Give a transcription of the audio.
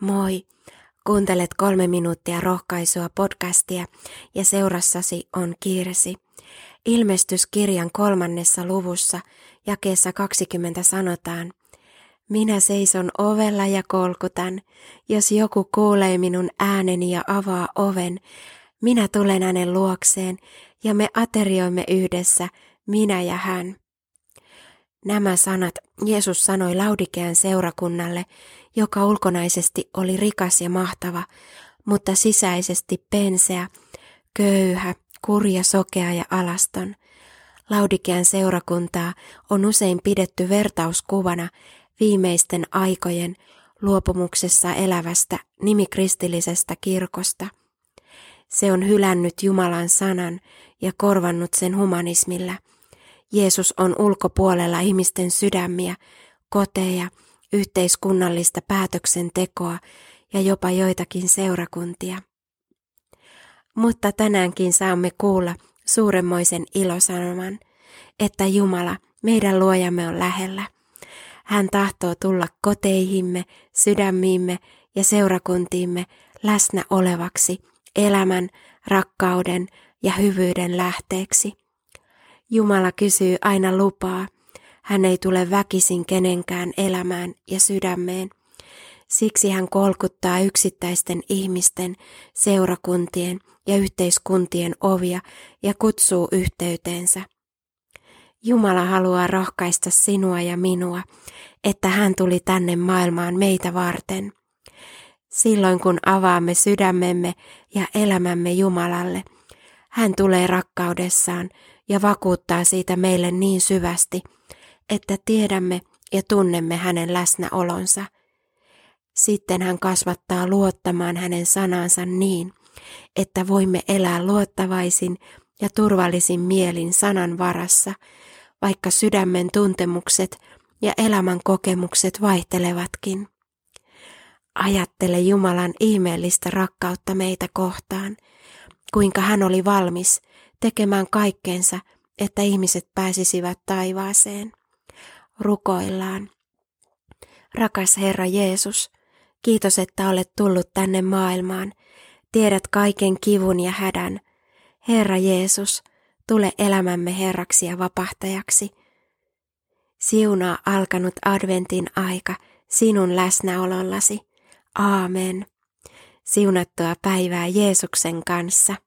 Moi! Kuuntelet kolme minuuttia rohkaisua podcastia ja seurassasi on Kirsi. Ilmestyskirjan kolmannessa luvussa jakeessa 20 sanotaan, Minä seison ovella ja kolkutan, jos joku kuulee minun ääneni ja avaa oven, minä tulen hänen luokseen ja me aterioimme yhdessä, minä ja hän. Nämä sanat Jeesus sanoi Laudikean seurakunnalle, joka ulkonaisesti oli rikas ja mahtava, mutta sisäisesti penseä, köyhä, kurja, sokea ja alaston. Laudikean seurakuntaa on usein pidetty vertauskuvana viimeisten aikojen luopumuksessa elävästä nimikristillisestä kirkosta. Se on hylännyt Jumalan sanan ja korvannut sen humanismilla – Jeesus on ulkopuolella ihmisten sydämiä, koteja, yhteiskunnallista päätöksentekoa ja jopa joitakin seurakuntia. Mutta tänäänkin saamme kuulla suuremmoisen ilosanoman, että Jumala, meidän luojamme on lähellä. Hän tahtoo tulla koteihimme, sydämiimme ja seurakuntiimme läsnä olevaksi elämän, rakkauden ja hyvyyden lähteeksi. Jumala kysyy aina lupaa. Hän ei tule väkisin kenenkään elämään ja sydämeen. Siksi hän kolkuttaa yksittäisten ihmisten, seurakuntien ja yhteiskuntien ovia ja kutsuu yhteyteensä. Jumala haluaa rohkaista sinua ja minua, että hän tuli tänne maailmaan meitä varten. Silloin kun avaamme sydämemme ja elämämme Jumalalle, hän tulee rakkaudessaan ja vakuuttaa siitä meille niin syvästi, että tiedämme ja tunnemme hänen läsnäolonsa. Sitten hän kasvattaa luottamaan hänen sanansa niin, että voimme elää luottavaisin ja turvallisin mielin sanan varassa, vaikka sydämen tuntemukset ja elämän kokemukset vaihtelevatkin. Ajattele Jumalan ihmeellistä rakkautta meitä kohtaan, kuinka hän oli valmis tekemään kaikkeensa, että ihmiset pääsisivät taivaaseen. Rukoillaan. Rakas Herra Jeesus, kiitos, että olet tullut tänne maailmaan. Tiedät kaiken kivun ja hädän. Herra Jeesus, tule elämämme Herraksi ja vapahtajaksi. Siunaa alkanut adventin aika sinun läsnäolollasi. Aamen. Siunattua päivää Jeesuksen kanssa.